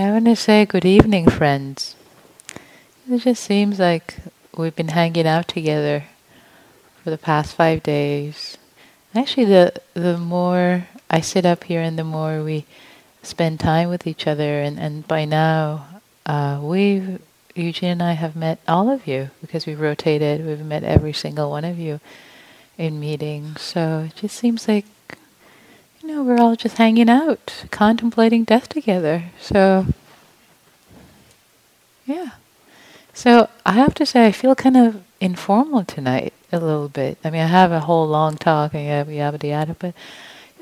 I want to say good evening, friends. It just seems like we've been hanging out together for the past five days. Actually, the the more I sit up here and the more we spend time with each other, and, and by now, uh, we Eugene and I have met all of you because we've rotated. We've met every single one of you in meetings. So it just seems like you know, we're all just hanging out, contemplating death together. So, yeah. So I have to say, I feel kind of informal tonight a little bit. I mean, I have a whole long talk and yada yada yada, but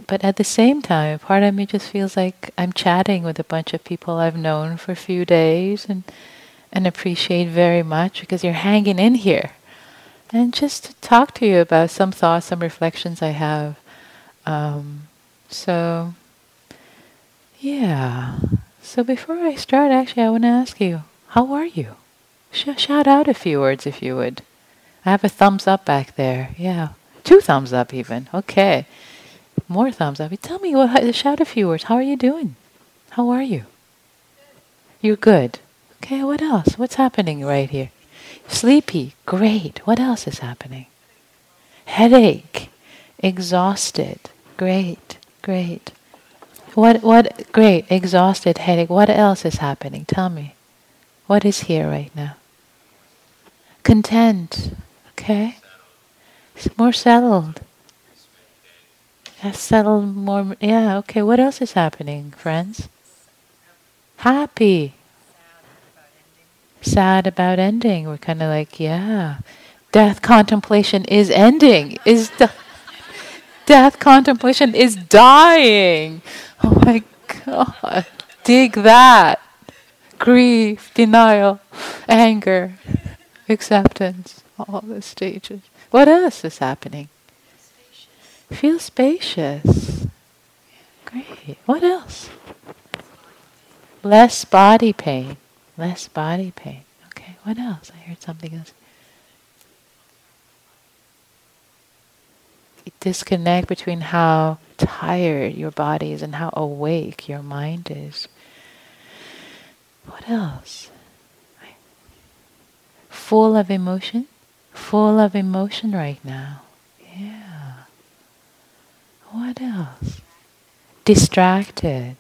but at the same time, part of me just feels like I'm chatting with a bunch of people I've known for a few days and and appreciate very much because you're hanging in here, and just to talk to you about some thoughts, some reflections I have. Um, so, yeah. So before I start, actually, I want to ask you, how are you? Sh- shout out a few words if you would. I have a thumbs up back there. Yeah. Two thumbs up, even. Okay. More thumbs up. Tell me, what, shout a few words. How are you doing? How are you? You're good. Okay, what else? What's happening right here? Sleepy. Great. What else is happening? Headache. Exhausted. Great. Great. What, what, great, exhausted, headache. What else is happening? Tell me. What is here right now? Content. Okay. It's more settled. Has settled more. Yeah, okay. What else is happening, friends? Happy. Sad about ending. We're kind of like, yeah. Death contemplation is ending. Is the death contemplation is dying. Oh my God. Dig that. Grief, denial, anger, acceptance, all the stages. What else is happening? Feel spacious. Great. What else? Less body pain. Less body pain. Okay, what else? I heard something else. disconnect between how tired your body is and how awake your mind is. What else? Full of emotion? Full of emotion right now. Yeah. What else? Distracted.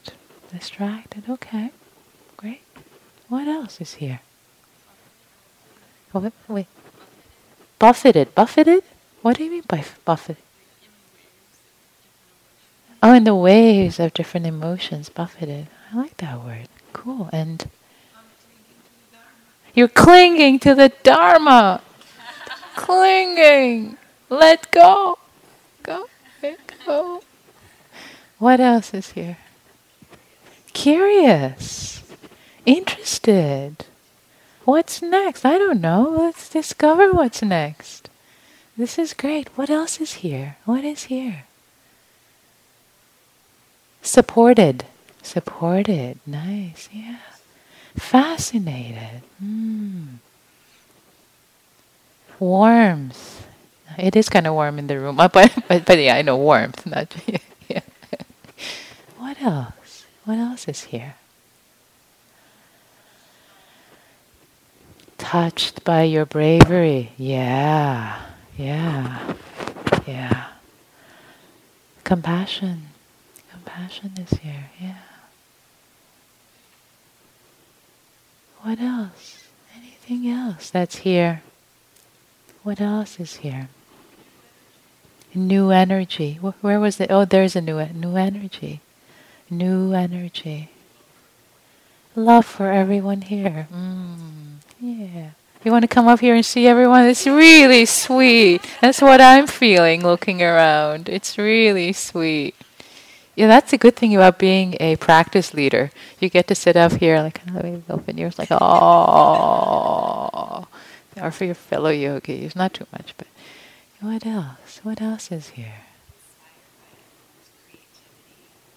Distracted, okay. Great. What else is here? Wait, wait. Buffeted. Buffeted? What do you mean by buffeted? Oh, and the waves of different emotions buffeted. I like that word. Cool. And you're clinging to the Dharma. clinging. Let go. Go. Let go. What else is here? Curious. Interested. What's next? I don't know. Let's discover what's next. This is great. What else is here? What is here? Supported. Supported. Nice. Yeah. Fascinated. Mm. Warmth. It is kind of warm in the room. But, but, but yeah, I know warmth. Not, yeah. What else? What else is here? Touched by your bravery. Yeah. Yeah. Yeah. Compassion compassion is here, yeah. What else? Anything else that's here? What else is here? New energy. Where was it? Oh, there's a new new energy. New energy. Love for everyone here. Mm, yeah. You want to come up here and see everyone? It's really sweet. That's what I'm feeling looking around. It's really sweet. Yeah, that's a good thing about being a practice leader. You get to sit up here, like kind of open ears, like oh, or for your fellow yogis, not too much, but what else? What else is here?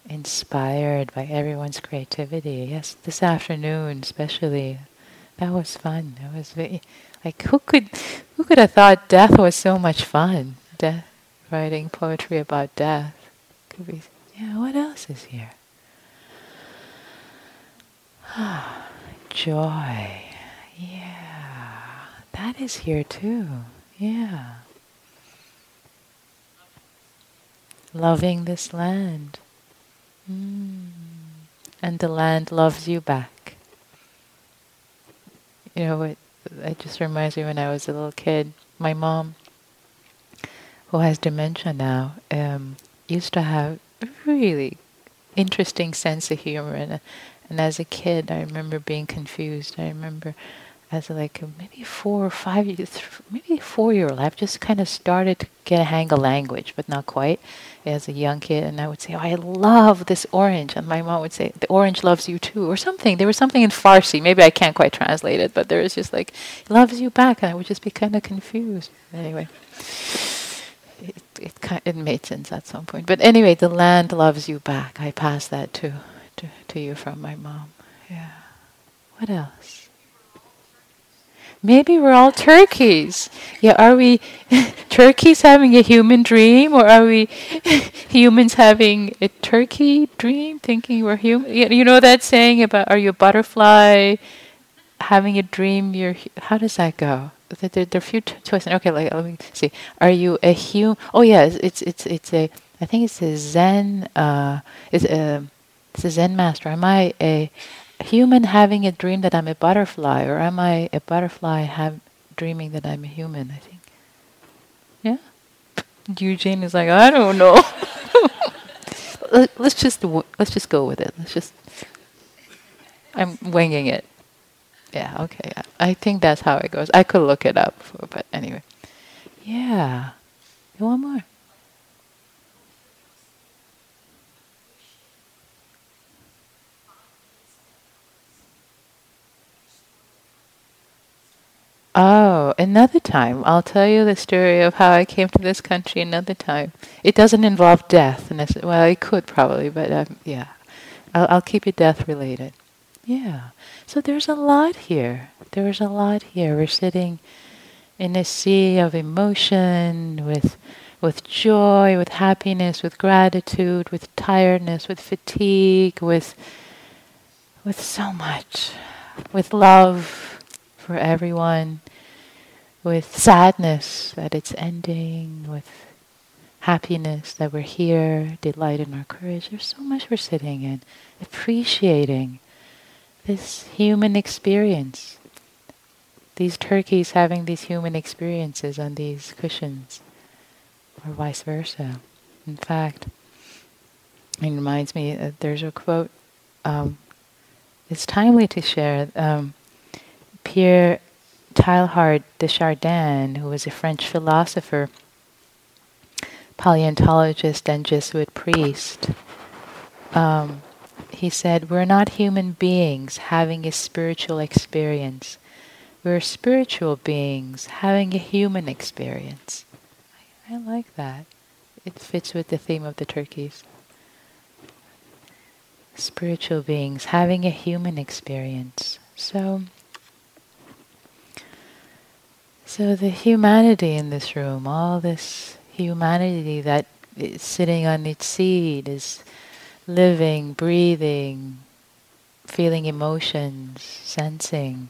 Inspired by everyone's creativity. Yes, this afternoon especially, that was fun. It was very, like who could who could have thought death was so much fun? Death, writing poetry about death could be yeah, what else is here? Ah, Joy. Yeah. That is here too. Yeah. Loving this land. Mm. And the land loves you back. You know, it, it just reminds me when I was a little kid, my mom, who has dementia now, um, used to have really interesting sense of humor. And, and as a kid, I remember being confused. I remember as like maybe four or five, years, maybe four year old, I've just kind of started to get a hang of language, but not quite. As a young kid, and I would say, "Oh, I love this orange," and my mom would say, "The orange loves you too," or something. There was something in Farsi. Maybe I can't quite translate it, but there was just like, "Loves you back," and I would just be kind of confused. Anyway it, it, made sense at some point. But anyway, the land loves you back. I pass that to, to, to you from my mom. Yeah. What else? Maybe we're all turkeys. Yeah, are we turkeys having a human dream, or are we humans having a turkey dream, thinking we're human? You know that saying about are you a butterfly having a dream? You're how does that go? There, there, are a few choices. Okay, like let me see. Are you a human? Oh yeah, it's it's it's a. I think it's a Zen. Uh, it's a it's a Zen master. Am I a human having a dream that I'm a butterfly, or am I a butterfly have dreaming that I'm a human? I think. Yeah. Eugene is like, I don't know. let's just let's just go with it. Let's just. I'm winging it. Yeah, okay. I think that's how it goes. I could look it up, but anyway. Yeah. One more. Oh, another time. I'll tell you the story of how I came to this country another time. It doesn't involve death. Well, it could probably, but um, yeah. I'll, I'll keep it death related. Yeah. So there's a lot here. There's a lot here. We're sitting in a sea of emotion with with joy, with happiness, with gratitude, with tiredness, with fatigue, with with so much, with love for everyone, with sadness that it's ending, with happiness that we're here, delight in our courage. There's so much we're sitting in, appreciating this human experience. These turkeys having these human experiences on these cushions, or vice versa. In fact, it reminds me that there's a quote. Um, it's timely to share. Um, Pierre Teilhard de Chardin, who was a French philosopher, paleontologist, and Jesuit priest, um, he said, We're not human beings having a spiritual experience. We're spiritual beings having a human experience. I, I like that. It fits with the theme of the turkeys. Spiritual beings having a human experience. So, so the humanity in this room, all this humanity that is sitting on its seat is living, breathing, feeling emotions, sensing,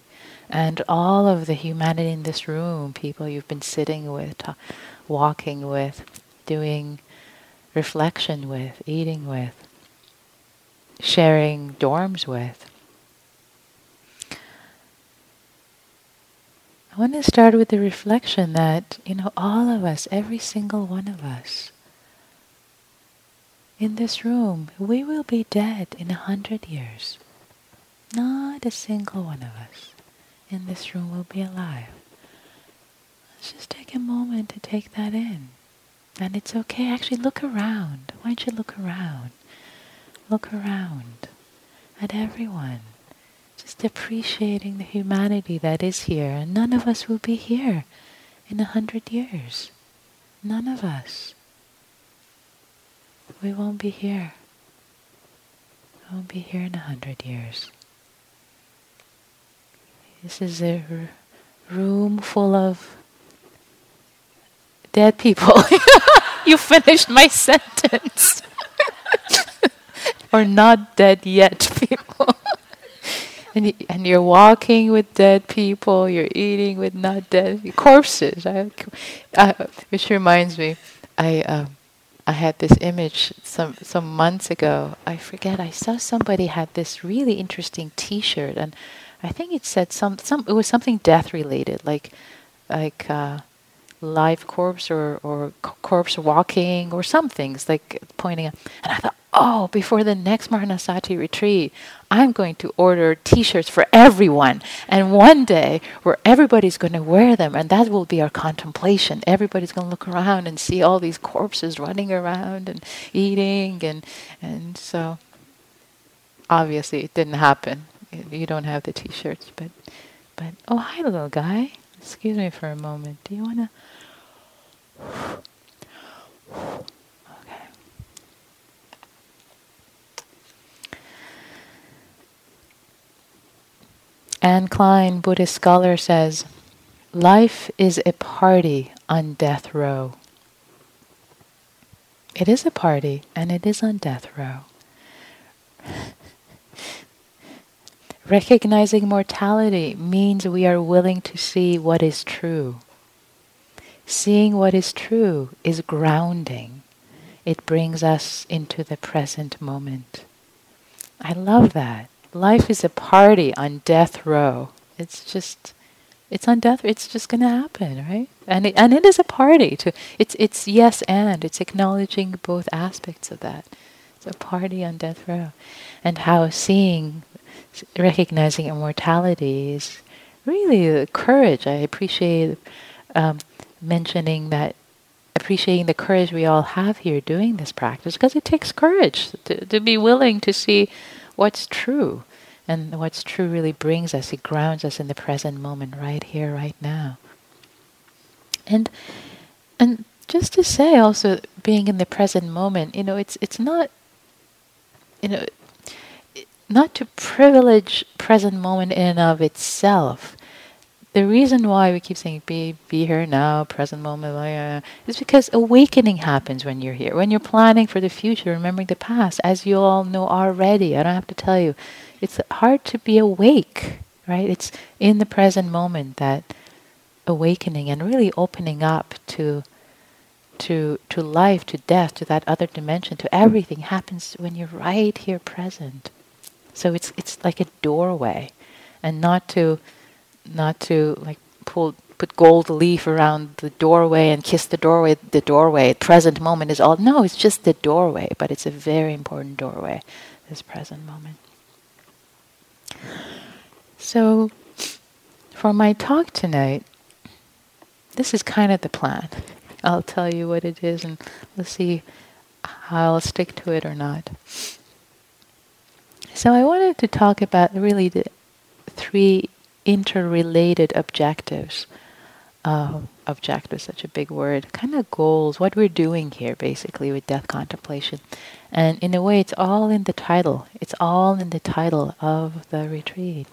and all of the humanity in this room, people you've been sitting with, walking with, doing reflection with, eating with, sharing dorms with. I want to start with the reflection that, you know, all of us, every single one of us, in this room, we will be dead in a hundred years. Not a single one of us in this room will be alive. Let's just take a moment to take that in. And it's okay. Actually, look around. Why don't you look around? Look around at everyone. Just appreciating the humanity that is here. And none of us will be here in a hundred years. None of us we won't be here. We won't be here in a hundred years. This is a r- room full of dead people. you finished my sentence. or not dead yet people. and, and you're walking with dead people, you're eating with not dead corpses. I, uh, which reminds me, I um, I had this image some some months ago. I forget. I saw somebody had this really interesting T-shirt, and I think it said some some. It was something death related, like like. Uh, live corpse or, or corpse walking or some things like pointing at. And I thought, oh, before the next Maranasati retreat, I'm going to order T-shirts for everyone, and one day where everybody's going to wear them, and that will be our contemplation. Everybody's going to look around and see all these corpses running around and eating, and and so obviously it didn't happen. You don't have the T-shirts, but but oh hi little guy. Excuse me for a moment. Do you want to? Anne Klein, Buddhist scholar, says, Life is a party on death row. It is a party, and it is on death row. Recognizing mortality means we are willing to see what is true. Seeing what is true is grounding. It brings us into the present moment. I love that life is a party on death row. It's just, it's on death. It's just going to happen, right? And it, and it is a party. To it's it's yes and it's acknowledging both aspects of that. It's a party on death row, and how seeing, recognizing immortality is really courage. I appreciate um, mentioning that appreciating the courage we all have here doing this practice because it takes courage to, to be willing to see what's true. And what's true really brings us, it grounds us in the present moment, right here, right now. And and just to say also being in the present moment, you know, it's it's not you know not to privilege present moment in and of itself, the reason why we keep saying be be here now, present moment, uh, is because awakening happens when you're here. When you're planning for the future, remembering the past, as you all know already. I don't have to tell you. It's hard to be awake, right? It's in the present moment that awakening and really opening up to to to life, to death, to that other dimension, to everything happens when you're right here present. So it's it's like a doorway, and not to not to like pull put gold leaf around the doorway and kiss the doorway the doorway. Present moment is all no it's just the doorway but it's a very important doorway this present moment. So for my talk tonight this is kind of the plan. I'll tell you what it is and let's see how i'll stick to it or not. So i wanted to talk about really the three interrelated objectives. Uh, objective, such a big word. Kind of goals, what we're doing here basically with death contemplation. And in a way, it's all in the title. It's all in the title of the retreat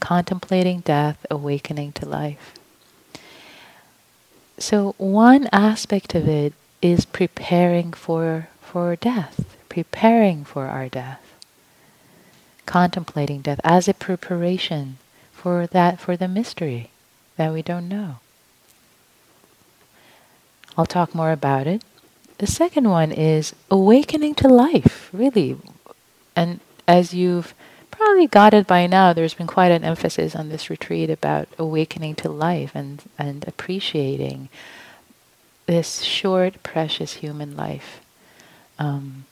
Contemplating Death, Awakening to Life. So, one aspect of it is preparing for, for death, preparing for our death, contemplating death as a preparation for that, for the mystery that we don't know. I'll talk more about it. The second one is awakening to life, really. And as you've probably got it by now, there's been quite an emphasis on this retreat about awakening to life and, and appreciating this short, precious human life. Um,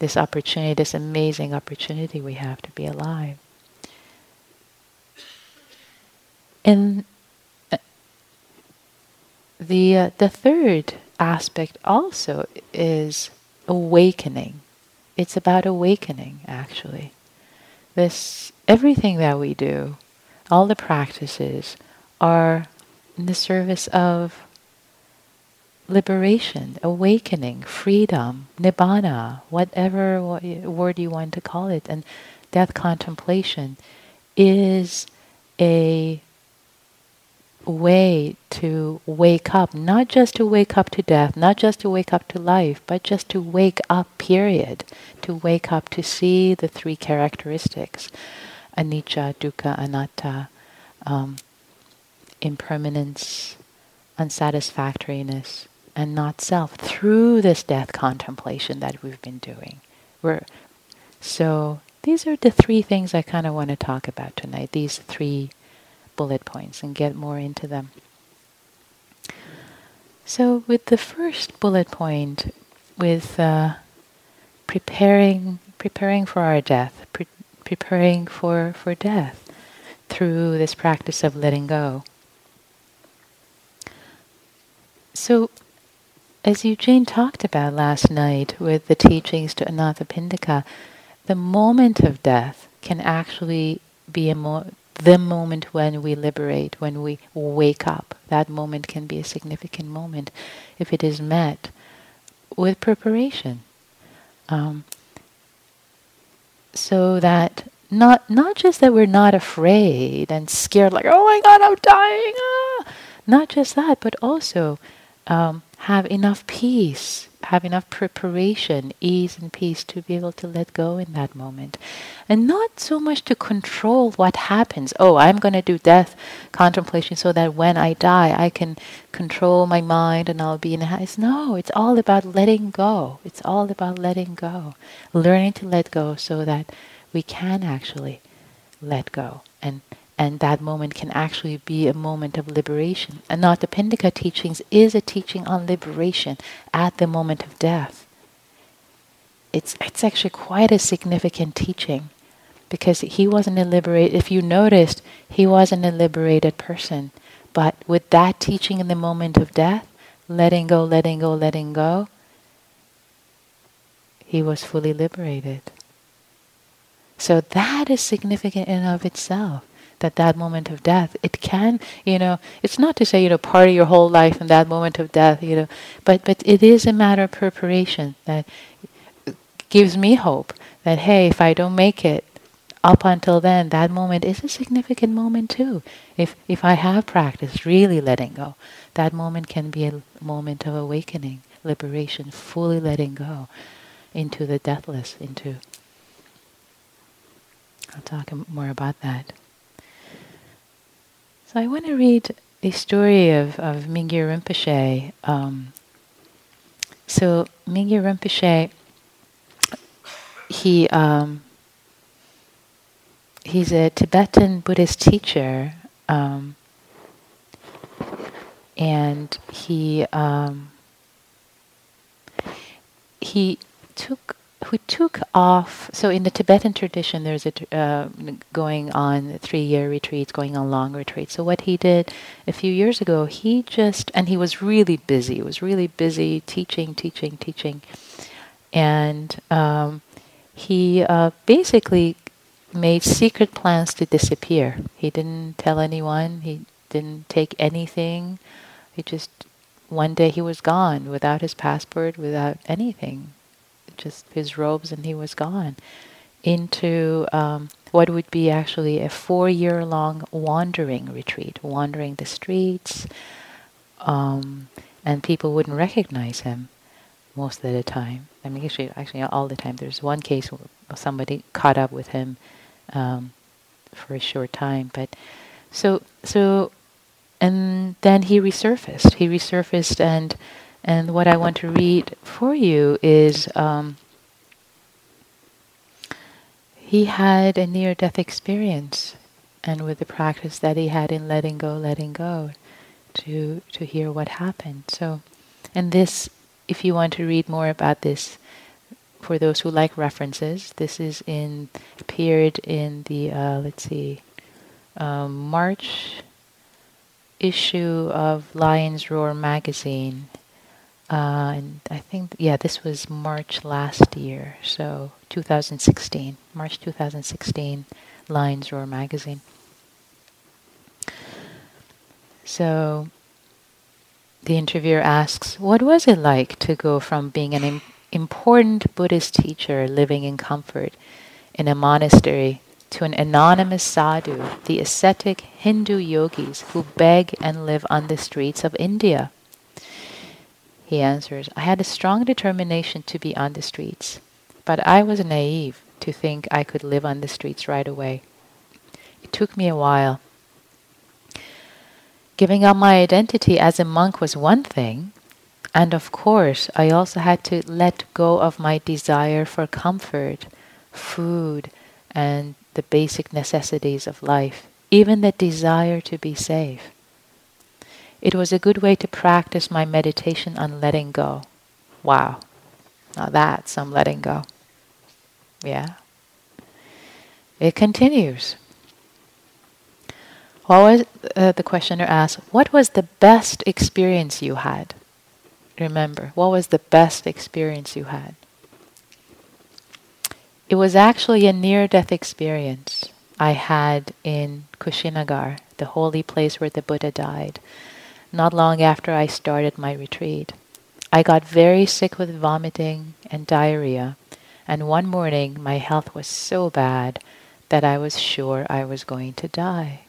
this opportunity, this amazing opportunity we have to be alive. And uh, the uh, the third aspect also is awakening. It's about awakening, actually. This everything that we do, all the practices, are in the service of liberation, awakening, freedom, nibbana, whatever word you want to call it, and death contemplation is a way to wake up, not just to wake up to death, not just to wake up to life, but just to wake up, period. To wake up to see the three characteristics anicca, dukkha, anatta, um, impermanence, unsatisfactoriness, and not self through this death contemplation that we've been doing. We're, so these are the three things I kind of want to talk about tonight, these three bullet points, and get more into them. So, with the first bullet point, with uh, preparing preparing for our death, pre- preparing for, for death through this practice of letting go. So, as Eugene talked about last night with the teachings to Anathapindika, the moment of death can actually be a mo- the moment when we liberate, when we wake up. That moment can be a significant moment if it is met with preparation. Um, so that not not just that we're not afraid and scared, like oh my god, I'm dying. Ah! Not just that, but also um, have enough peace, have enough preparation, ease and peace to be able to let go in that moment. And not so much to control what happens. Oh, I'm going to do death contemplation so that when I die, I can control my mind and I'll be in happiness. No, it's all about letting go. It's all about letting go. Learning to let go so that we can actually let go and and that moment can actually be a moment of liberation. Anathapindika teachings is a teaching on liberation at the moment of death. It's, it's actually quite a significant teaching because he wasn't a liberated, if you noticed, he wasn't a liberated person. But with that teaching in the moment of death, letting go, letting go, letting go, he was fully liberated. So that is significant in of itself that that moment of death it can you know it's not to say you know party your whole life in that moment of death you know but but it is a matter of preparation that gives me hope that hey if i don't make it up until then that moment is a significant moment too if if i have practiced really letting go that moment can be a moment of awakening liberation fully letting go into the deathless into I'll talk more about that. So I want to read a story of, of Mingyur Rinpoche. Um, so Mingyur Rinpoche, he um, he's a Tibetan Buddhist teacher, um, and he um, he took who took off. So in the Tibetan tradition, there's a uh, going on three-year retreats, going on long retreats. So what he did a few years ago, he just and he was really busy. He was really busy teaching, teaching, teaching, and um, he uh, basically made secret plans to disappear. He didn't tell anyone. He didn't take anything. He just one day he was gone without his passport, without anything just his robes, and he was gone into um, what would be actually a four year long wandering retreat, wandering the streets, um, and people wouldn't recognize him most of the time. I mean, actually, actually all the time. There's one case where somebody caught up with him um, for a short time, but so so, and then he resurfaced. He resurfaced and and what I want to read for you is um, he had a near death experience, and with the practice that he had in letting go, letting go, to, to hear what happened. So, and this, if you want to read more about this, for those who like references, this is in appeared in the uh, let's see, um, March issue of Lion's Roar magazine, uh, and I think, yeah, this was March last year, so 2016, March 2016, Lion's Roar magazine. So the interviewer asks, What was it like to go from being an Im- important Buddhist teacher living in comfort in a monastery to an anonymous sadhu, the ascetic Hindu yogis who beg and live on the streets of India? He answers, I had a strong determination to be on the streets, but I was naive to think I could live on the streets right away. It took me a while. Giving up my identity as a monk was one thing, and of course, I also had to let go of my desire for comfort, food, and the basic necessities of life, even the desire to be safe. It was a good way to practice my meditation on letting go. Wow. Now that's some letting go. Yeah. It continues. What was uh, the questioner asked? What was the best experience you had? Remember, what was the best experience you had? It was actually a near-death experience I had in Kushinagar, the holy place where the Buddha died, not long after I started my retreat. I got very sick with vomiting and diarrhea, and one morning my health was so bad that I was sure I was going to die.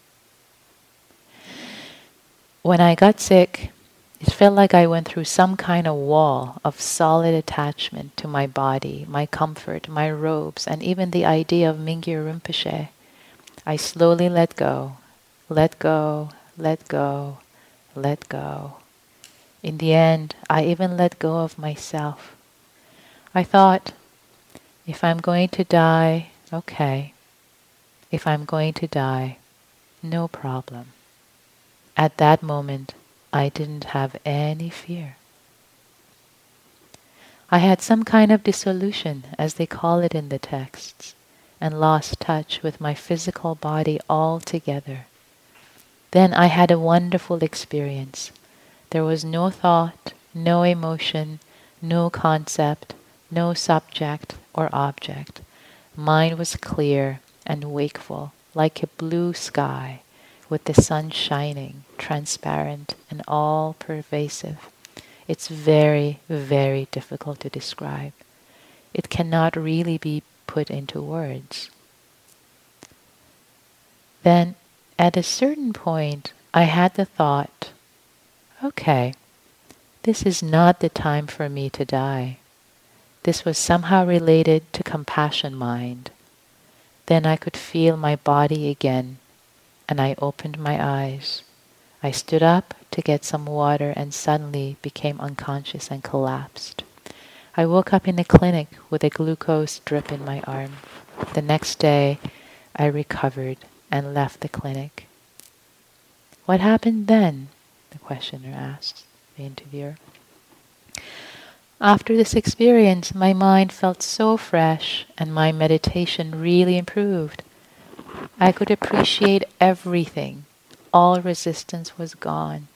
When I got sick, it felt like I went through some kind of wall of solid attachment to my body, my comfort, my robes, and even the idea of Mingyur Rinpoche. I slowly let go, let go, let go, let go. In the end, I even let go of myself. I thought, if I'm going to die, okay. If I'm going to die, no problem. At that moment, I didn't have any fear. I had some kind of dissolution, as they call it in the texts, and lost touch with my physical body altogether. Then I had a wonderful experience. There was no thought, no emotion, no concept, no subject or object. Mind was clear and wakeful, like a blue sky with the sun shining, transparent and all pervasive. It's very, very difficult to describe. It cannot really be put into words. Then, at a certain point, I had the thought, okay, this is not the time for me to die. This was somehow related to compassion mind. Then I could feel my body again and I opened my eyes. I stood up to get some water and suddenly became unconscious and collapsed. I woke up in the clinic with a glucose drip in my arm. The next day, I recovered and left the clinic. What happened then? The questioner asked the interviewer. After this experience, my mind felt so fresh and my meditation really improved. I could appreciate everything. All resistance was gone.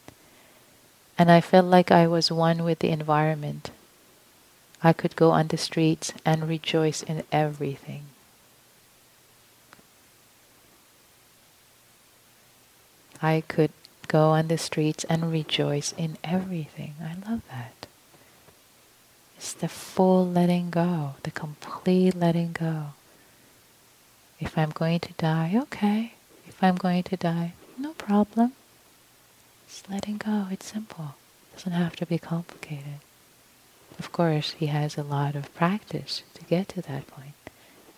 And I felt like I was one with the environment. I could go on the streets and rejoice in everything. I could go on the streets and rejoice in everything. I love that. It's the full letting go, the complete letting go. If I'm going to die, okay. If I'm going to die, no problem. Just letting go. It's simple. It doesn't have to be complicated. Of course, he has a lot of practice to get to that point,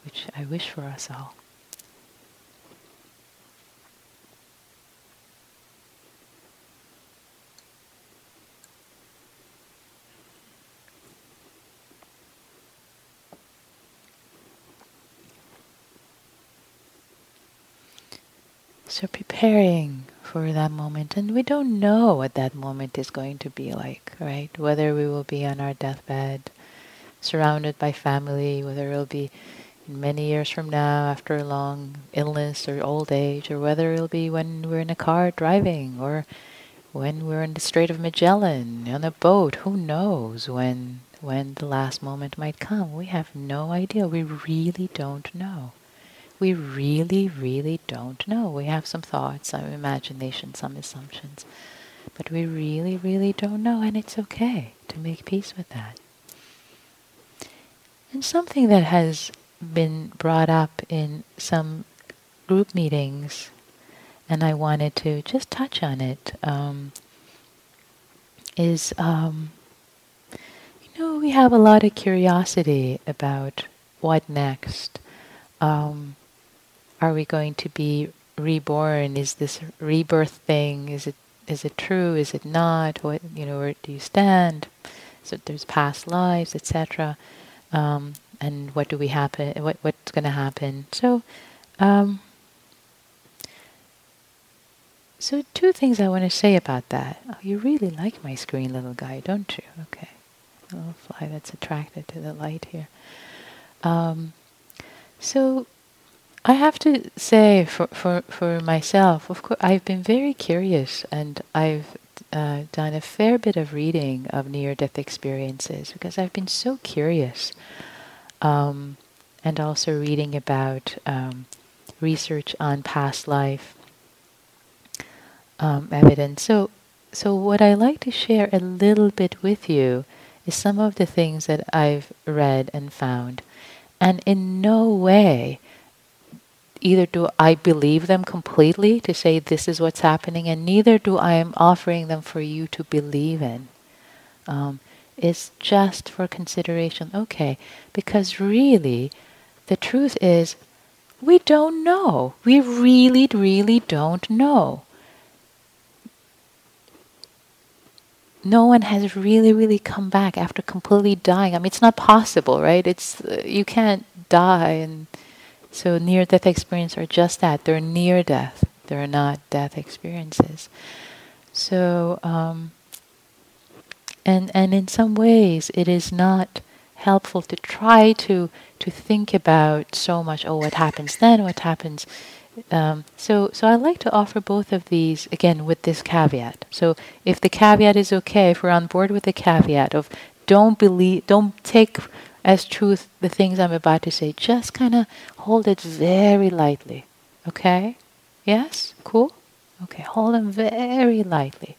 which I wish for us all. So preparing for that moment, and we don't know what that moment is going to be like, right? Whether we will be on our deathbed, surrounded by family, whether it'll be many years from now after a long illness or old age, or whether it'll be when we're in a car driving, or when we're in the Strait of Magellan on a boat. Who knows when when the last moment might come? We have no idea. We really don't know we really, really don't know. We have some thoughts, some imagination, some assumptions, but we really, really don't know, and it's okay to make peace with that. And something that has been brought up in some group meetings, and I wanted to just touch on it, um, is um, you know, we have a lot of curiosity about what next. Um, are we going to be reborn? Is this rebirth thing? Is it is it true? Is it not? What you know? Where do you stand? So there's past lives, etc. Um, and what do we happen? What what's going to happen? So. Um, so two things I want to say about that. Oh, you really like my screen, little guy, don't you? Okay. A little fly that's attracted to the light here. Um, so I have to say for, for, for myself, of course, I've been very curious and I've uh, done a fair bit of reading of near-death experiences because I've been so curious. Um, and also reading about um, research on past life um, evidence. So, so what I like to share a little bit with you is some of the things that I've read and found, and in no way either do I believe them completely to say this is what's happening, and neither do I am offering them for you to believe in. Um, it's just for consideration. Okay, because really, the truth is, we don't know. We really, really don't know. no one has really, really come back after completely dying. I mean, it's not possible, right? It's uh, you can't die, and so near-death experiences are just that. They're near death. They're not death experiences. So, um, and and in some ways, it is not helpful to try to to think about so much. Oh, what happens then? What happens? Um, so, so I like to offer both of these again with this caveat. So, if the caveat is okay, if we're on board with the caveat of don't believe, don't take as truth the things I'm about to say, just kind of hold it very lightly. Okay? Yes? Cool? Okay, hold them very lightly.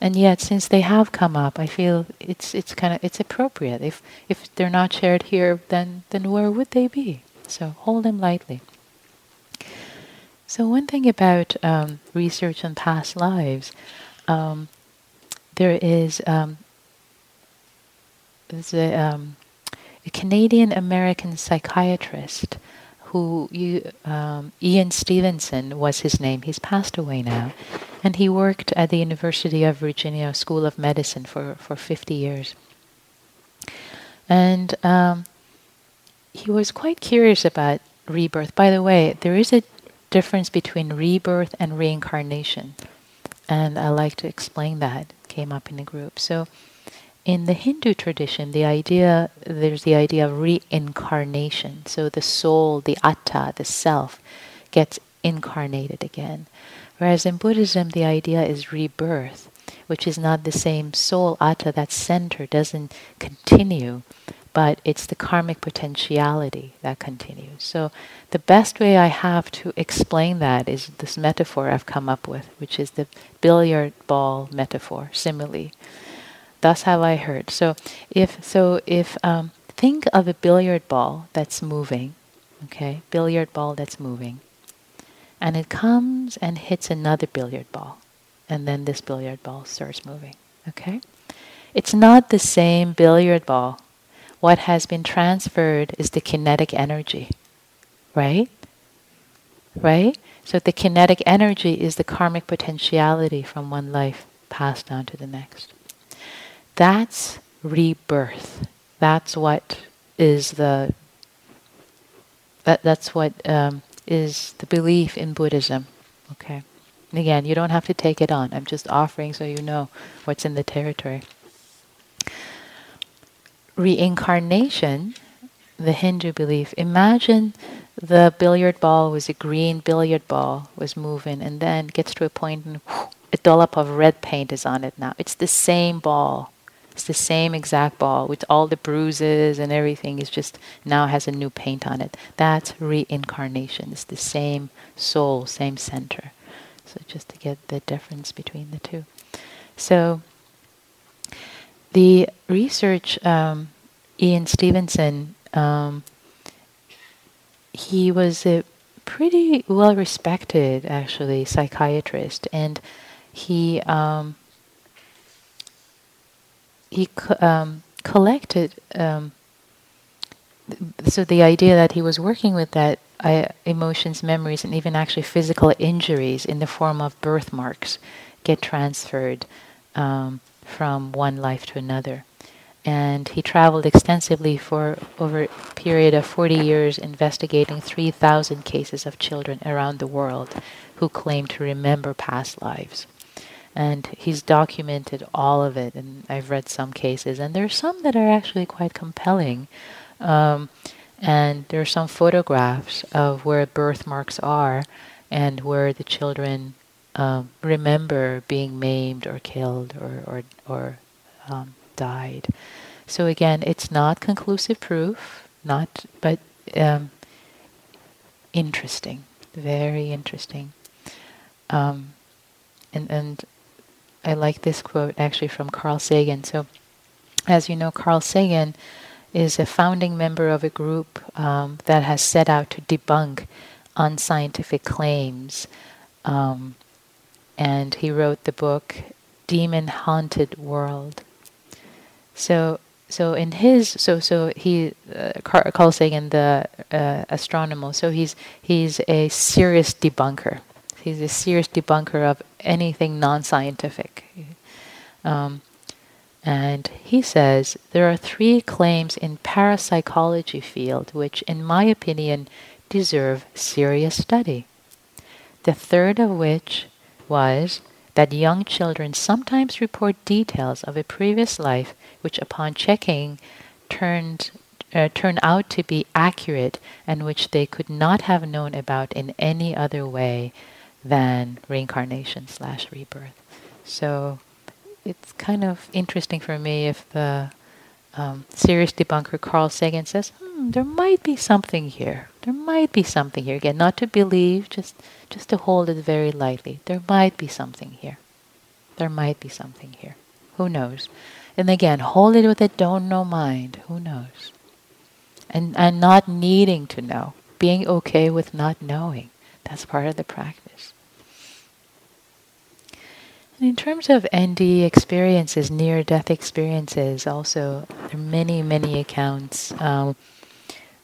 And yet, since they have come up, I feel it's it's kind of it's appropriate. If if they're not shared here, then then where would they be? So hold them lightly. So one thing about um, research on past lives, um, there is um, there's a, um, a Canadian American psychiatrist who you, um, Ian Stevenson was his name. He's passed away now, and he worked at the University of Virginia School of Medicine for for 50 years. And um, he was quite curious about rebirth. By the way, there is a difference between rebirth and reincarnation. And I like to explain that. came up in the group. So in the Hindu tradition, the idea there's the idea of reincarnation. So the soul, the atta, the self, gets incarnated again. Whereas in Buddhism, the idea is rebirth, which is not the same soul atta, that center doesn't continue, but it's the karmic potentiality that continues. So the best way I have to explain that is this metaphor I've come up with, which is the billiard ball metaphor, simile. Thus have I heard. So if so, if um, think of a billiard ball that's moving, okay, billiard ball that's moving, and it comes and hits another billiard ball, and then this billiard ball starts moving. Okay, it's not the same billiard ball what has been transferred is the kinetic energy, right? Right? So the kinetic energy is the karmic potentiality from one life passed on to the next. That's rebirth. That's what is the that that's what um, is the belief in Buddhism. Okay. And again, you don't have to take it on. I'm just offering so you know what's in the territory reincarnation, the Hindu belief, imagine the billiard ball was a green billiard ball, was moving, and then gets to a point and whoosh, a dollop of red paint is on it now. It's the same ball. It's the same exact ball with all the bruises and everything. It's just now has a new paint on it. That's reincarnation. It's the same soul, same center. So just to get the difference between the two. So the research, um, Ian Stevenson, um, he was a pretty well respected, actually, psychiatrist, and he um, he co- um, collected. Um, so the idea that he was working with that uh, emotions, memories, and even actually physical injuries in the form of birthmarks get transferred um, from one life to another. And he traveled extensively for over a period of 40 years, investigating 3,000 cases of children around the world who claim to remember past lives. And he's documented all of it, and I've read some cases, and there are some that are actually quite compelling. Um, and there are some photographs of where birthmarks are and where the children um, remember being maimed or killed or, or, or um, died. So again, it's not conclusive proof, not but um, interesting, very interesting. Um, and and I like this quote actually from Carl Sagan. So, as you know, Carl Sagan is a founding member of a group um, that has set out to debunk unscientific claims. Um, and he wrote the book Demon Haunted World. So, so in his, so so he, uh, Carl Sagan, the uh, astronomer. So he's he's a serious debunker. He's a serious debunker of anything non-scientific. Um, and he says there are three claims in parapsychology field which, in my opinion, deserve serious study. The third of which was that young children sometimes report details of a previous life which, upon checking, turned uh, turn out to be accurate and which they could not have known about in any other way than reincarnation slash rebirth. So it's kind of interesting for me if the um, serious debunker Carl Sagan says, hmm, there might be something here. There might be something here. Again, not to believe, just just to hold it very lightly. There might be something here. There might be something here. Who knows? And again, hold it with a don't know mind. Who knows? And and not needing to know. Being okay with not knowing. That's part of the practice. And in terms of ND experiences, near death experiences, also, there are many, many accounts. Um,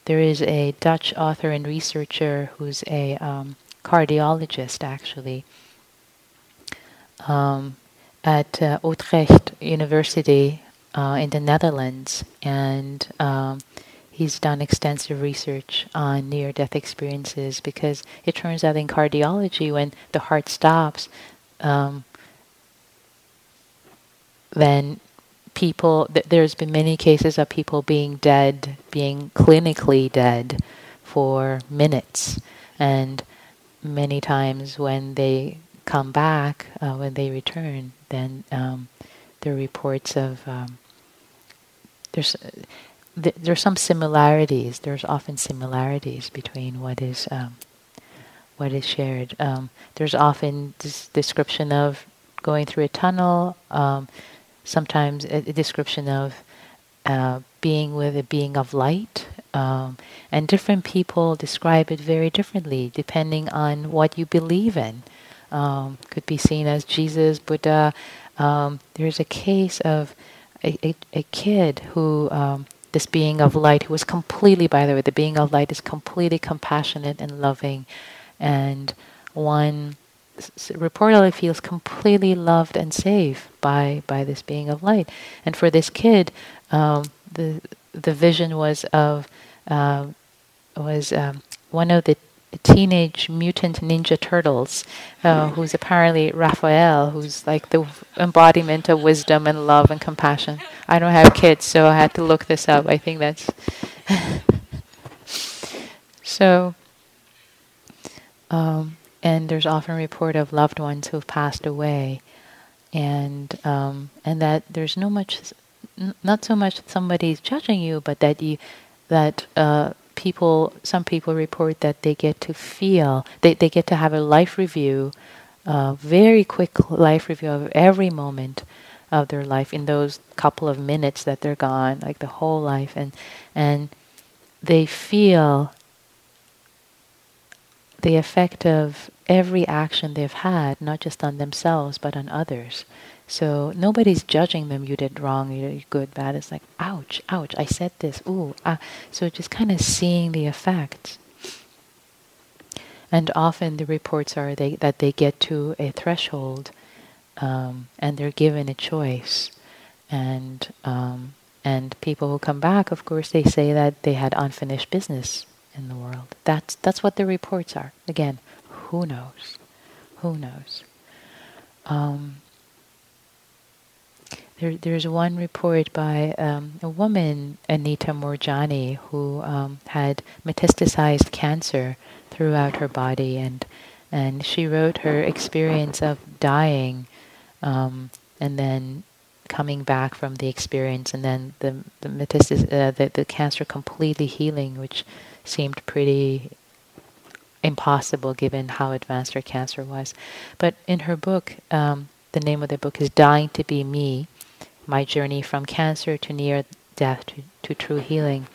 there is a Dutch author and researcher who's a um, cardiologist, actually, um, at uh, Utrecht University uh, in the Netherlands. And um, he's done extensive research on near death experiences because it turns out in cardiology, when the heart stops, um, then people, th- there's been many cases of people being dead, being clinically dead for minutes. And many times when they come back, uh, when they return, then um, there are reports of um, there's th- there's some similarities. There's often similarities between what is um, what is shared. Um, there's often this description of going through a tunnel. Sometimes a, a description of uh, being with a being of light. Um, and different people describe it very differently depending on what you believe in. Um, could be seen as Jesus, Buddha. Um, there's a case of a, a, a kid who, um, this being of light, who was completely, by the way, the being of light is completely compassionate and loving. And one reportedly feels completely loved and safe by by this being of light. And for this kid, um, the the vision was of uh, was um, one of the teenage mutant ninja turtles, uh, who's apparently Raphael, who's like the embodiment of wisdom and love and compassion. I don't have kids, so I had to look this up. I think that's so. Um, and there's often a report of loved ones who've passed away, and um, and that there's no much, not so much somebody's judging you, but that you, that uh, people, some people report that they get to feel, they they get to have a life review, uh, very quick life review of every moment of their life in those couple of minutes that they're gone, like the whole life, and and they feel the effect of every action they've had, not just on themselves, but on others. So nobody's judging them, you did wrong, you did good, bad. It's like, ouch, ouch, I said this, ooh, ah. So just kind of seeing the effects. and often the reports are they, that they get to a threshold um, and they're given a choice. And, um, and people who come back, of course, they say that they had unfinished business in the world. That's, that's what the reports are. Again, who knows? Who knows? Um, there, there's one report by um, a woman, Anita Moorjani, who um, had metastasized cancer throughout her body, and and she wrote her experience of dying, um, and then coming back from the experience, and then the the metastasis, uh, the, the cancer completely healing, which seemed pretty impossible given how advanced her cancer was. But in her book, um, the name of the book is "Dying to Be Me." My journey from cancer to near death to, to true healing.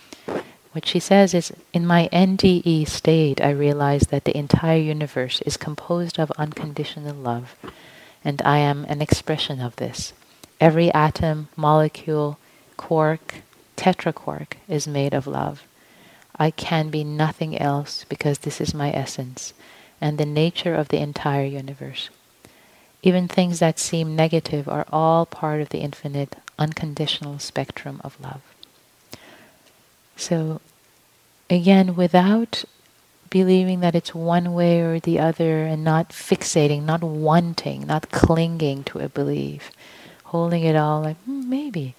What she says is, in my NDE state, I realized that the entire universe is composed of unconditional love, and I am an expression of this. Every atom, molecule, quark, tetraquark is made of love. I can be nothing else because this is my essence and the nature of the entire universe. Even things that seem negative are all part of the infinite, unconditional spectrum of love. So, again, without believing that it's one way or the other and not fixating, not wanting, not clinging to a belief, holding it all like, hmm, maybe.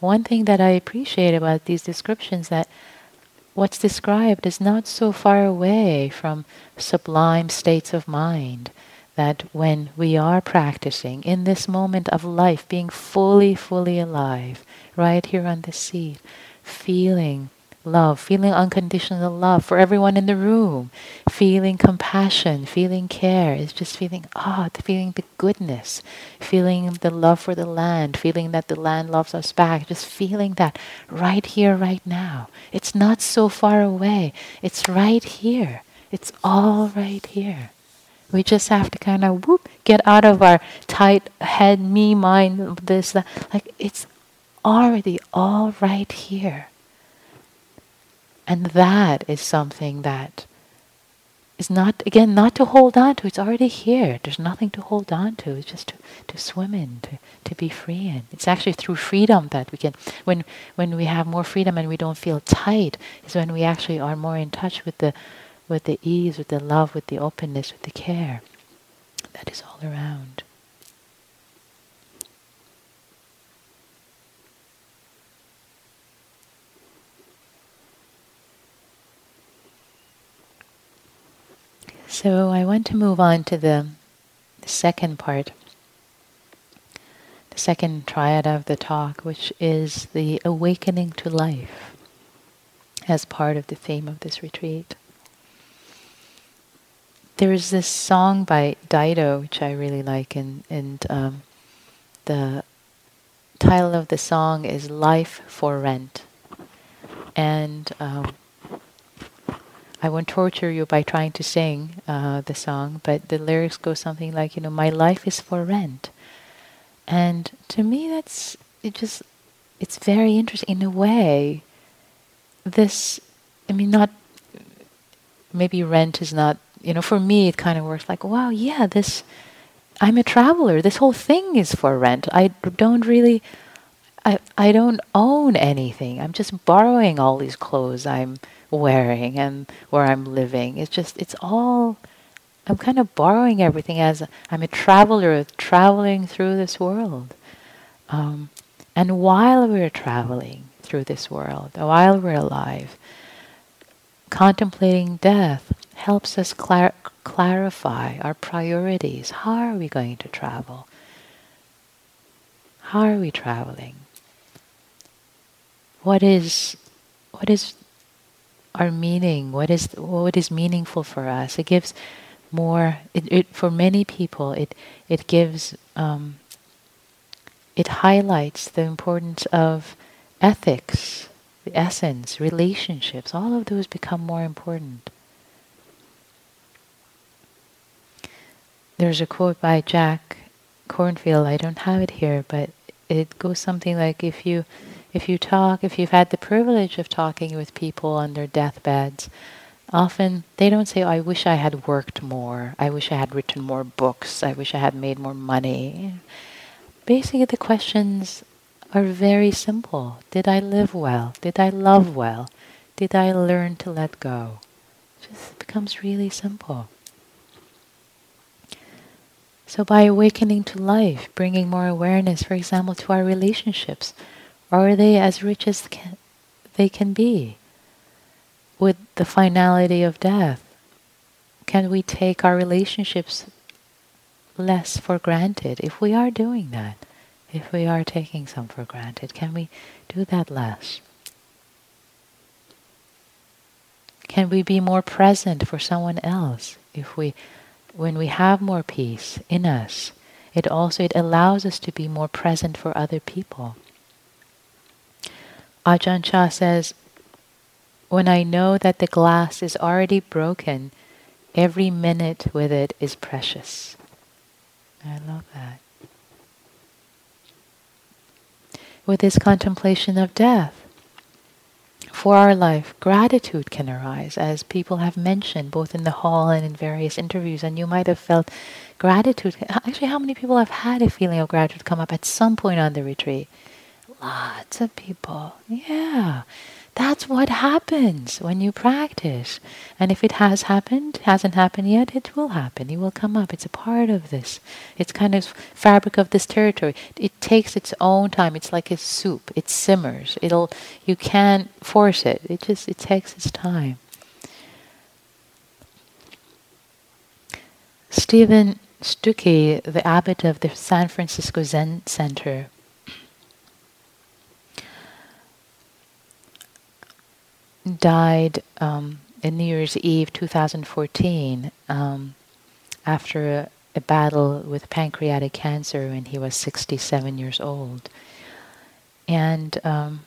One thing that I appreciate about these descriptions that what's described is not so far away from sublime states of mind that when we are practicing in this moment of life, being fully, fully alive, right here on the seat, feeling love, feeling unconditional love for everyone in the room, feeling compassion, feeling care, is just feeling ah, feeling the goodness, feeling the love for the land, feeling that the land loves us back, just feeling that right here, right now. It's not so far away. It's right here. It's all right here. We just have to kind of whoop, get out of our tight head, me, mind, this, that. Like it's already all right here. And that is something that is not, again, not to hold on to. It's already here. There's nothing to hold on to. It's just to, to swim in, to, to be free in. It's actually through freedom that we can, when, when we have more freedom and we don't feel tight, is when we actually are more in touch with the with the ease, with the love, with the openness, with the care that is all around. So I want to move on to the, the second part, the second triad of the talk, which is the awakening to life as part of the theme of this retreat. There's this song by Dido, which I really like, and, and um, the title of the song is Life for Rent. And um, I won't torture you by trying to sing uh, the song, but the lyrics go something like, you know, my life is for rent. And to me, that's, it just, it's very interesting. In a way, this, I mean, not, maybe rent is not you know, for me, it kind of works like, wow, yeah, this, I'm a traveler. This whole thing is for rent. I don't really, I, I don't own anything. I'm just borrowing all these clothes I'm wearing and where I'm living. It's just, it's all, I'm kind of borrowing everything as I'm a traveler traveling through this world. Um, and while we're traveling through this world, while we're alive, contemplating death, helps us clar- clarify our priorities. How are we going to travel? How are we traveling? What is what is our meaning? What is what is meaningful for us? It gives more. It, it for many people. It it gives. Um, it highlights the importance of ethics, the essence, relationships. All of those become more important. There's a quote by Jack Kornfield. I don't have it here, but it goes something like if you if you talk, if you've had the privilege of talking with people on their deathbeds, Often they don't say, oh, I wish I had worked more. I wish I had written more books. I wish I had made more money. Basically, the questions are very simple. Did I live well? Did I love well? Did I learn to let go? It just becomes really simple. So, by awakening to life, bringing more awareness, for example, to our relationships, are they as rich as can, they can be? with the finality of death? Can we take our relationships less for granted? If we are doing that, if we are taking some for granted, can we do that less? Can we be more present for someone else if we when we have more peace in us, it also it allows us to be more present for other people. Ajahn Chah says, when I know that the glass is already broken, every minute with it is precious. I love that. With this contemplation of death, for our life, gratitude can arise, as people have mentioned both in the hall and in various interviews, and you might have felt gratitude. Actually, how many people have had a feeling of gratitude come up at some point on the retreat? Lots of people. Yeah. That's what happens when you practice. And if it has happened, hasn't happened yet, it will happen. It will come up. It's a part of this. It's kind of fabric of this territory. It takes its own time. It's like a soup. It simmers. It'll you can't force it. It just it takes its time. Stephen Stücky, the abbot of the San Francisco Zen Center, died um, in New Year's Eve 2014 um, after a, a, battle with pancreatic cancer when he was 67 years old. And um,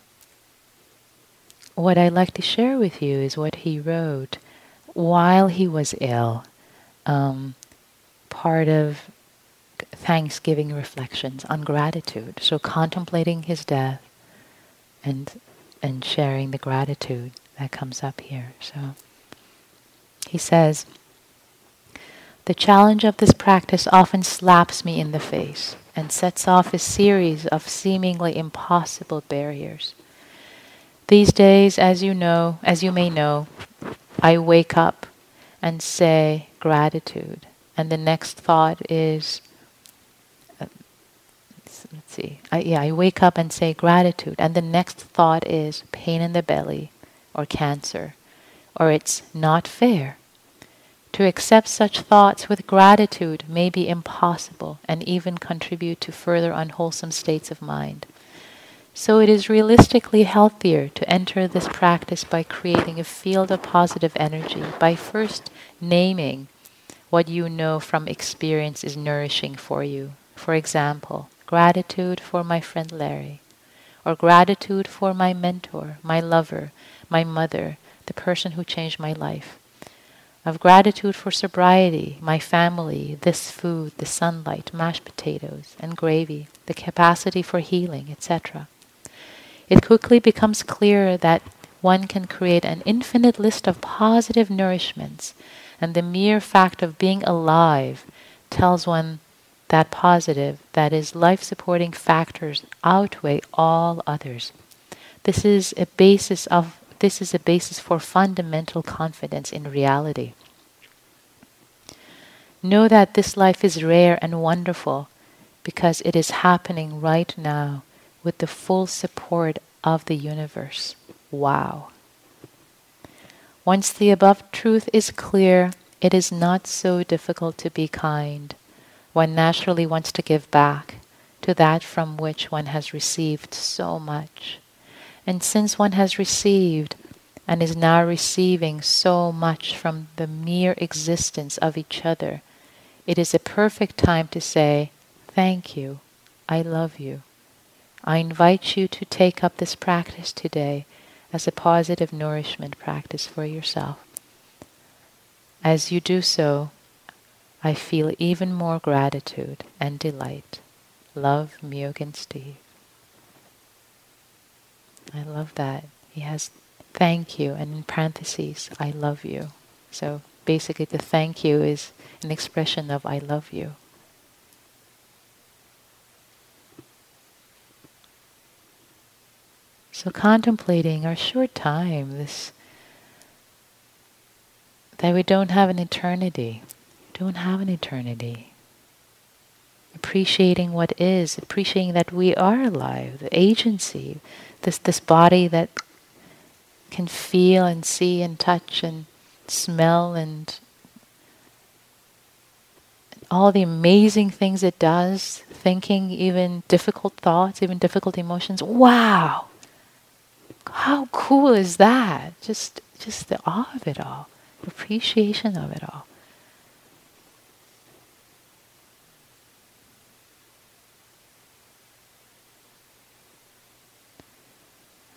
what I'd like to share with you is what he wrote while he was ill, um, part of Thanksgiving reflections on gratitude. So contemplating his death and and sharing the gratitude that comes up here. So he says, the challenge of this practice often slaps me in the face and sets off a series of seemingly impossible barriers. These days, as you know, as you may know, I wake up and say gratitude, and the next thought is, uh, let's see, I, yeah, I wake up and say gratitude, and the next thought is pain in the belly, or cancer, or it's not fair. To accept such thoughts with gratitude may be impossible and even contribute to further unwholesome states of mind. So it is realistically healthier to enter this practice by creating a field of positive energy, by first naming what you know from experience is nourishing for you. For example, gratitude for my friend Larry, or gratitude for my mentor, my lover, my mother, the person who changed my life. Of gratitude for sobriety, my family, this food, the sunlight, mashed potatoes, and gravy, the capacity for healing, etc. It quickly becomes clear that one can create an infinite list of positive nourishments, and the mere fact of being alive tells one that positive, that is, life supporting factors outweigh all others. This is a basis of this is a basis for fundamental confidence in reality. Know that this life is rare and wonderful because it is happening right now with the full support of the universe. Wow. Once the above truth is clear, it is not so difficult to be kind. One naturally wants to give back to that from which one has received so much. And since one has received and is now receiving so much from the mere existence of each other, it is a perfect time to say, Thank you, I love you. I invite you to take up this practice today as a positive nourishment practice for yourself. As you do so, I feel even more gratitude and delight. Love, Myogen Steve. I love that. He has thank you, and in parentheses, I love you. So basically, the thank you is an expression of I love you. So contemplating our short time, this that we don't have an eternity, don't have an eternity. Appreciating what is, appreciating that we are alive, the agency, this this body that can feel and see and touch and smell and all the amazing things it does, thinking even difficult thoughts, even difficult emotions. Wow! How cool is that? Just just the awe of it all, appreciation of it all.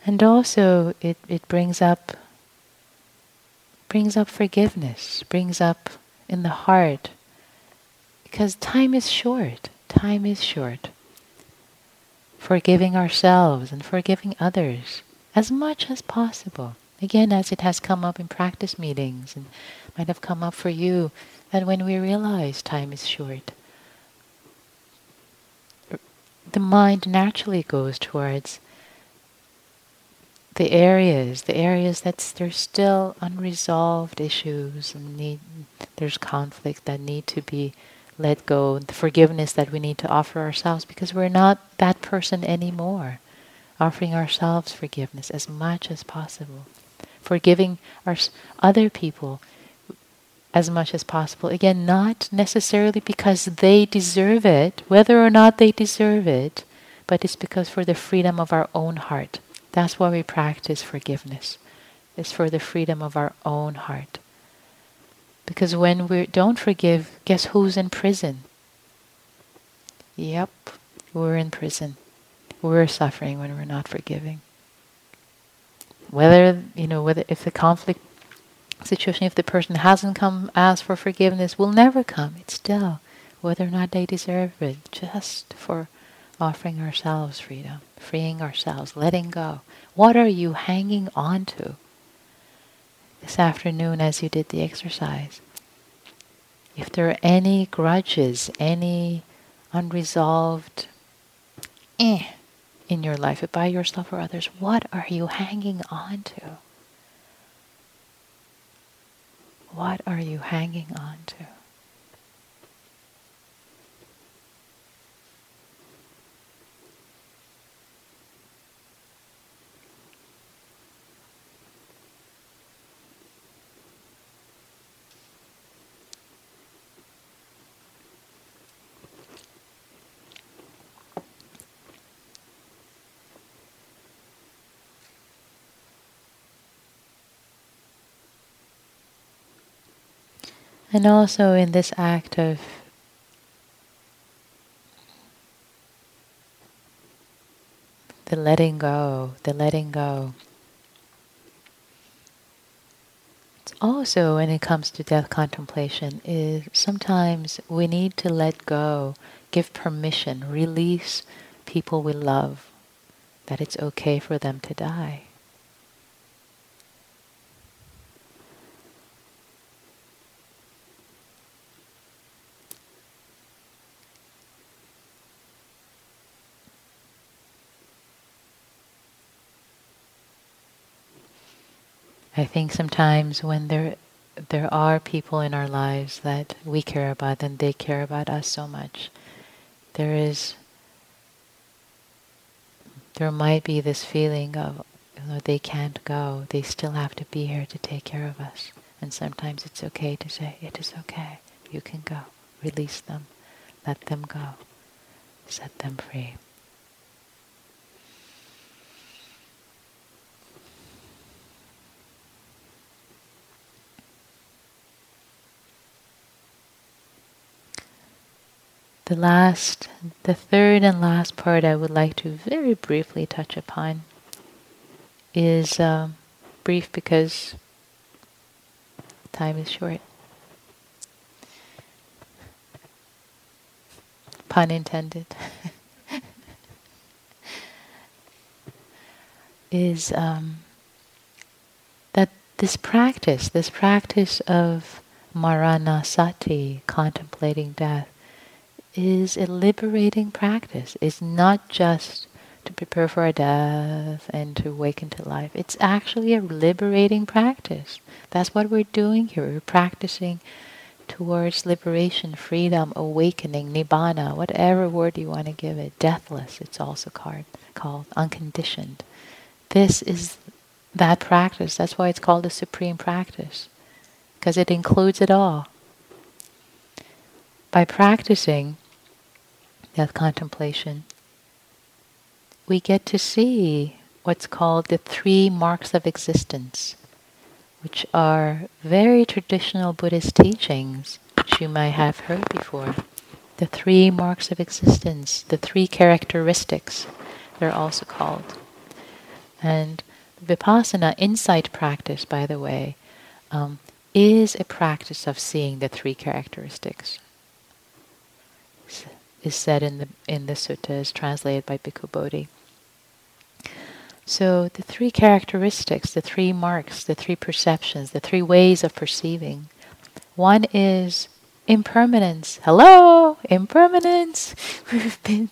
And also it, it brings up brings up forgiveness, brings up in the heart because time is short. Time is short. Forgiving ourselves and forgiving others as much as possible. Again, as it has come up in practice meetings and might have come up for you, that when we realize time is short, the mind naturally goes towards the areas, the areas that there's still unresolved issues and need, there's conflict that need to be let go, the forgiveness that we need to offer ourselves because we're not that person anymore. Offering ourselves forgiveness as much as possible. Forgiving our other people as much as possible. Again, not necessarily because they deserve it, whether or not they deserve it, but it's because for the freedom of our own heart. That's why we practice forgiveness. It's for the freedom of our own heart. Because when we don't forgive, guess who's in prison? Yep, we're in prison. We're suffering when we're not forgiving. Whether, you know, whether if the conflict situation, if the person hasn't come ask for forgiveness, will never come. It's still whether or not they deserve it, just for offering ourselves freedom, freeing ourselves, letting go. What are you hanging on to? This afternoon, as you did the exercise, if there are any grudges, any unresolved eh, in your life, by yourself or others, what are you hanging on to? What are you hanging on to? And also in this act of the letting go, the letting go. It's also when it comes to death contemplation is sometimes we need to let go, give permission, release people we love, that it's okay for them to die. I think sometimes when there there are people in our lives that we care about and they care about us so much, there is there might be this feeling of you know, they can't go, they still have to be here to take care of us. And sometimes it's okay to say, it is okay, you can go. Release them, let them go, set them free. The last, the third and last part I would like to very briefly touch upon is um, brief because time is short. Pun intended. is um, that this practice, this practice of maranasati, contemplating death, is a liberating practice. It's not just to prepare for our death and to awaken to life. It's actually a liberating practice. That's what we're doing here. We're practicing towards liberation, freedom, awakening, nibbana, whatever word you want to give it. Deathless, it's also called, called unconditioned. This is that practice. That's why it's called the supreme practice, because it includes it all. By practicing death contemplation, we get to see what's called the three marks of existence, which are very traditional Buddhist teachings, which you might have heard before. The three marks of existence, the three characteristics, they're also called. And Vipassana insight practice, by the way, um, is a practice of seeing the three characteristics. Is said in the in the suttas translated by Bhikkhu Bodhi. So the three characteristics, the three marks, the three perceptions, the three ways of perceiving. One is impermanence. Hello, impermanence. We've been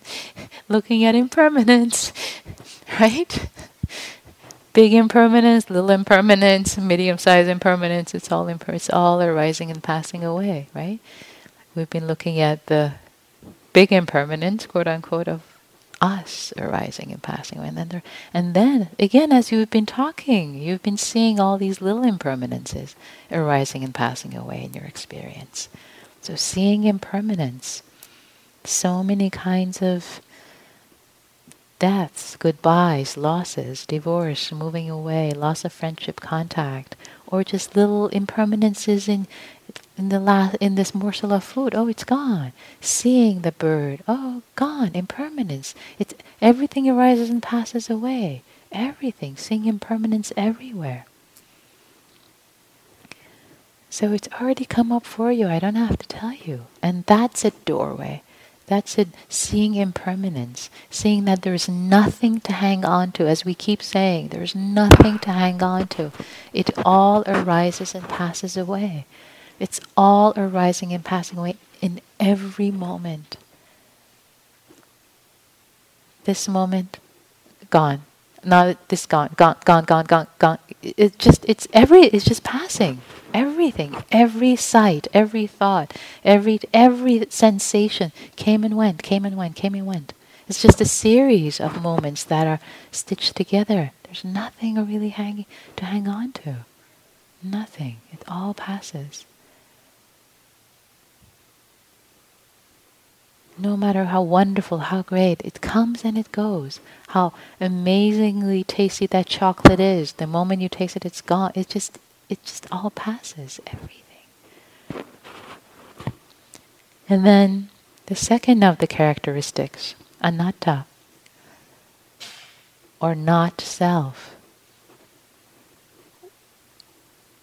looking at impermanence, right? big impermanence, little impermanence, medium-sized impermanence. It's all imper- it's all arising and passing away, right? We've been looking at the big impermanence, quote unquote, of us arising and passing away, and then there, and then again, as you've been talking, you've been seeing all these little impermanences arising and passing away in your experience. So seeing impermanence, so many kinds of deaths, goodbyes, losses, divorce, moving away, loss of friendship contact, or just little impermanences in in the last in this morsel of food. Oh, it's gone. Seeing the bird. Oh, gone. Impermanence. It's everything arises and passes away. Everything. Seeing impermanence everywhere. So it's already come up for you. I don't have to tell you. And that's a doorway. That's it, seeing impermanence, seeing that there's nothing to hang on to, as we keep saying, there's nothing to hang on to. It all arises and passes away. It's all arising and passing away in every moment. This moment, gone. Now this gone, gone, gone, gone, gone, gone. It just, it's every, it's just passing everything, every sight, every thought, every every sensation came and went, came and went, came and went. It's just a series of moments that are stitched together. There's nothing really hanging to hang on to. Nothing. It all passes. No matter how wonderful, how great, it comes and it goes. How amazingly tasty that chocolate is. The moment you taste it, it's gone. It just it just all passes, everything. And then the second of the characteristics, anatta, or not self.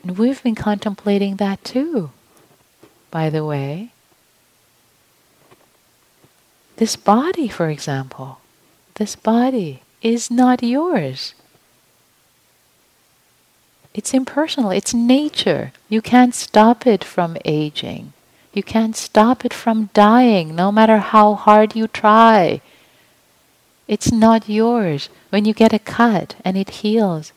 And we've been contemplating that too, by the way. This body, for example, this body is not yours. It's impersonal, it's nature. You can't stop it from aging. You can't stop it from dying, no matter how hard you try. It's not yours. When you get a cut and it heals,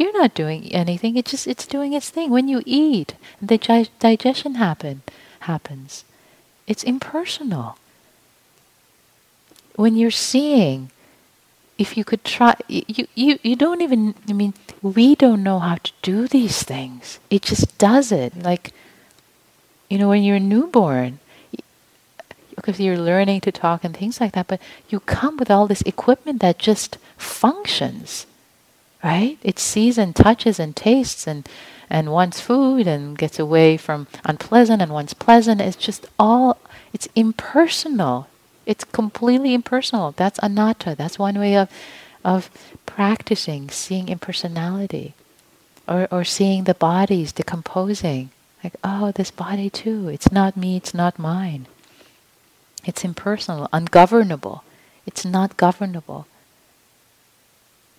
you're not doing anything. It just it's doing its thing. When you eat, the digestion happen happens. It's impersonal. When you're seeing, if you could try you, you you don't even i mean we don't know how to do these things. It just does it like you know when you're a newborn because you're learning to talk and things like that but you come with all this equipment that just functions right? It sees and touches and tastes and and wants food and gets away from unpleasant and wants pleasant. It's just all it's impersonal it's completely impersonal. That's anatta. That's one way of, of practicing seeing impersonality. Or, or seeing the bodies decomposing. Like, oh, this body too. It's not me, it's not mine. It's impersonal, ungovernable. It's not governable.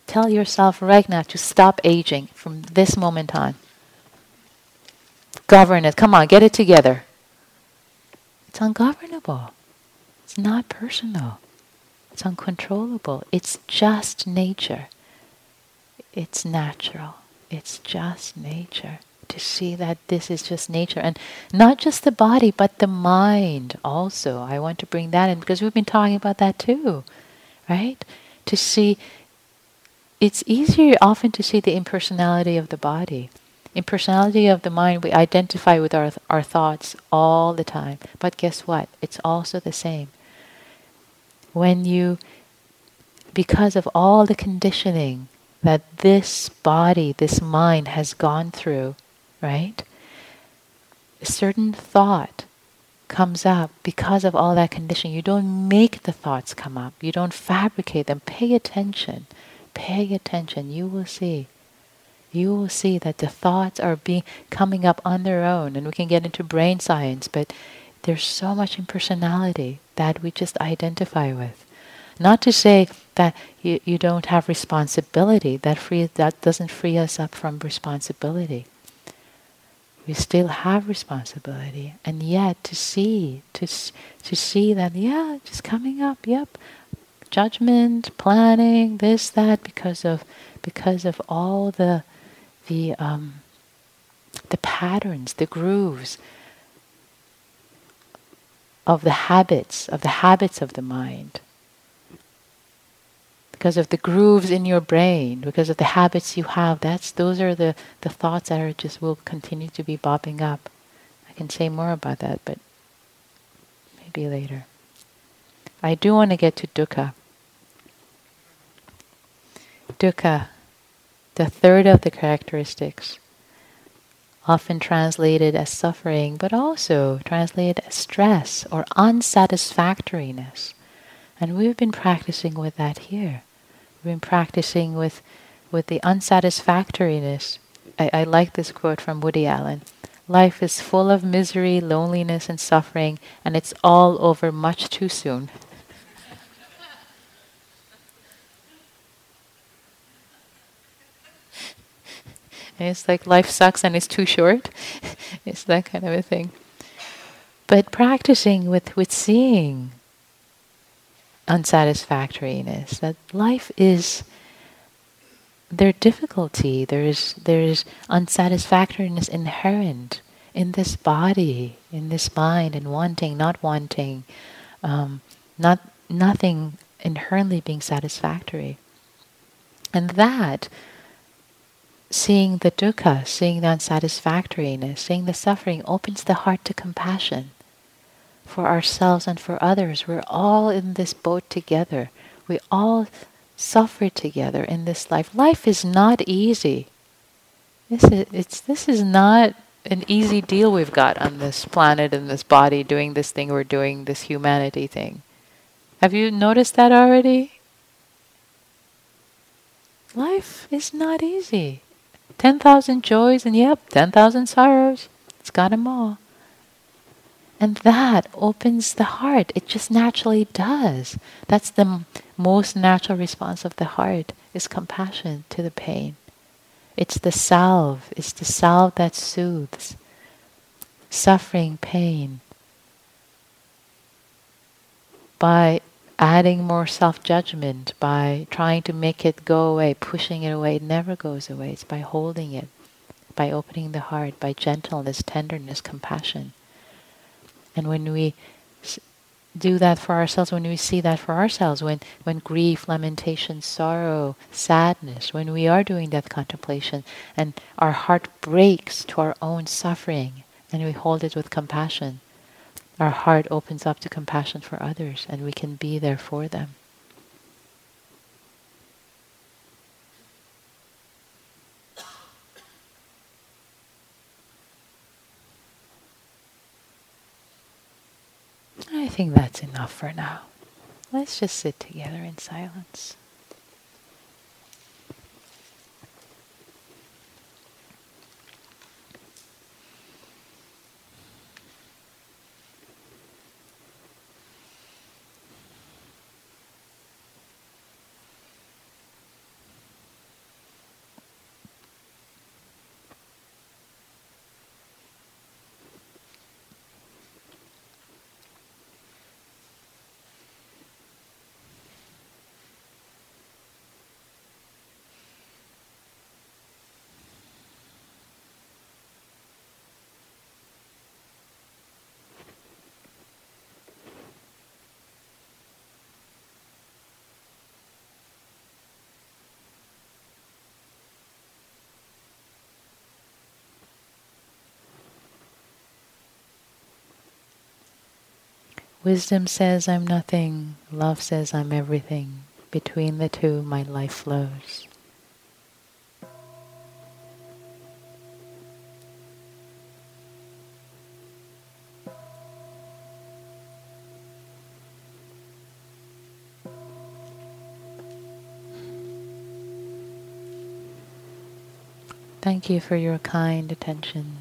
tell yourself right now to stop aging from this moment on. Govern it. Come on, get it together. It's ungovernable. It's not personal. It's uncontrollable. It's just nature. It's natural. It's just nature. To see that this is just nature. And not just the body, but the mind also. I want to bring that in because we've been talking about that too. Right? To see, it's easier often to see the impersonality of the body. Impersonality of the mind, we identify with our, our thoughts all the time. But guess what? It's also the same when you, because of all the conditioning that this body, this mind has gone through, right? A certain thought comes up because of all that conditioning. You don't make the thoughts come up. You don't fabricate them. Pay attention. Pay attention. You will see. You will see that the thoughts are being coming up on their own, and we can get into brain science, but there's so much impersonality that we just identify with. Not to say that you, you don't have responsibility, that, free, that doesn't free us up from responsibility. We still have responsibility, and yet to see, to, to see that, yeah, just coming up, yep, judgment, planning, this, that, because of, because of all the, the, um, the patterns, the grooves, of the habits, of the habits of the mind. Because of the grooves in your brain, because of the habits you have, that's those are the, the thoughts that are just will continue to be bobbing up. I can say more about that, but maybe later. I do want to get to dukkha. Dukkha, the third of the characteristics often translated as suffering, but also translated as stress or unsatisfactoriness. And we've been practicing with that here. We've been practicing with, with the unsatisfactoriness. I, I like this quote from Woody Allen. Life is full of misery, loneliness, and suffering, and it's all over much too soon. And it's like life sucks and it's too short. it's that kind of a thing. But practicing with, with seeing unsatisfactoriness, that life is there's difficulty, there's there's unsatisfactoriness inherent in this body, in this mind, and wanting, not wanting, um, not nothing inherently being satisfactory. And that seeing the dukkha, seeing the unsatisfactoriness, seeing the suffering opens the heart to compassion for ourselves and for others. We're all in this boat together. We all suffer together in this life. Life is not easy. This is, it's, this is not an easy deal we've got on this planet and this body doing this thing we're doing, this humanity thing. Have you noticed that already? Life is not easy. 10,000 joys and yep, 10,000 sorrows. It's got them all. And that opens the heart. It just naturally does. That's the m- most natural response of the heart is compassion to the pain. It's the salve. It's the salve that soothes suffering, pain. By adding more self judgment, by trying to make it go away, pushing it away. It never goes away. It's by holding it, by opening the heart, by gentleness, tenderness, compassion. And when we do that for ourselves, when we see that for ourselves, when, when grief, lamentation, sorrow, sadness, when we are doing death contemplation and our heart breaks to our own suffering and we hold it with compassion, our heart opens up to compassion for others and we can be there for them. I think that's enough for now. Let's just sit together in silence. Wisdom says I'm nothing, love says I'm everything. Between the two, my life flows. Thank you for your kind attention.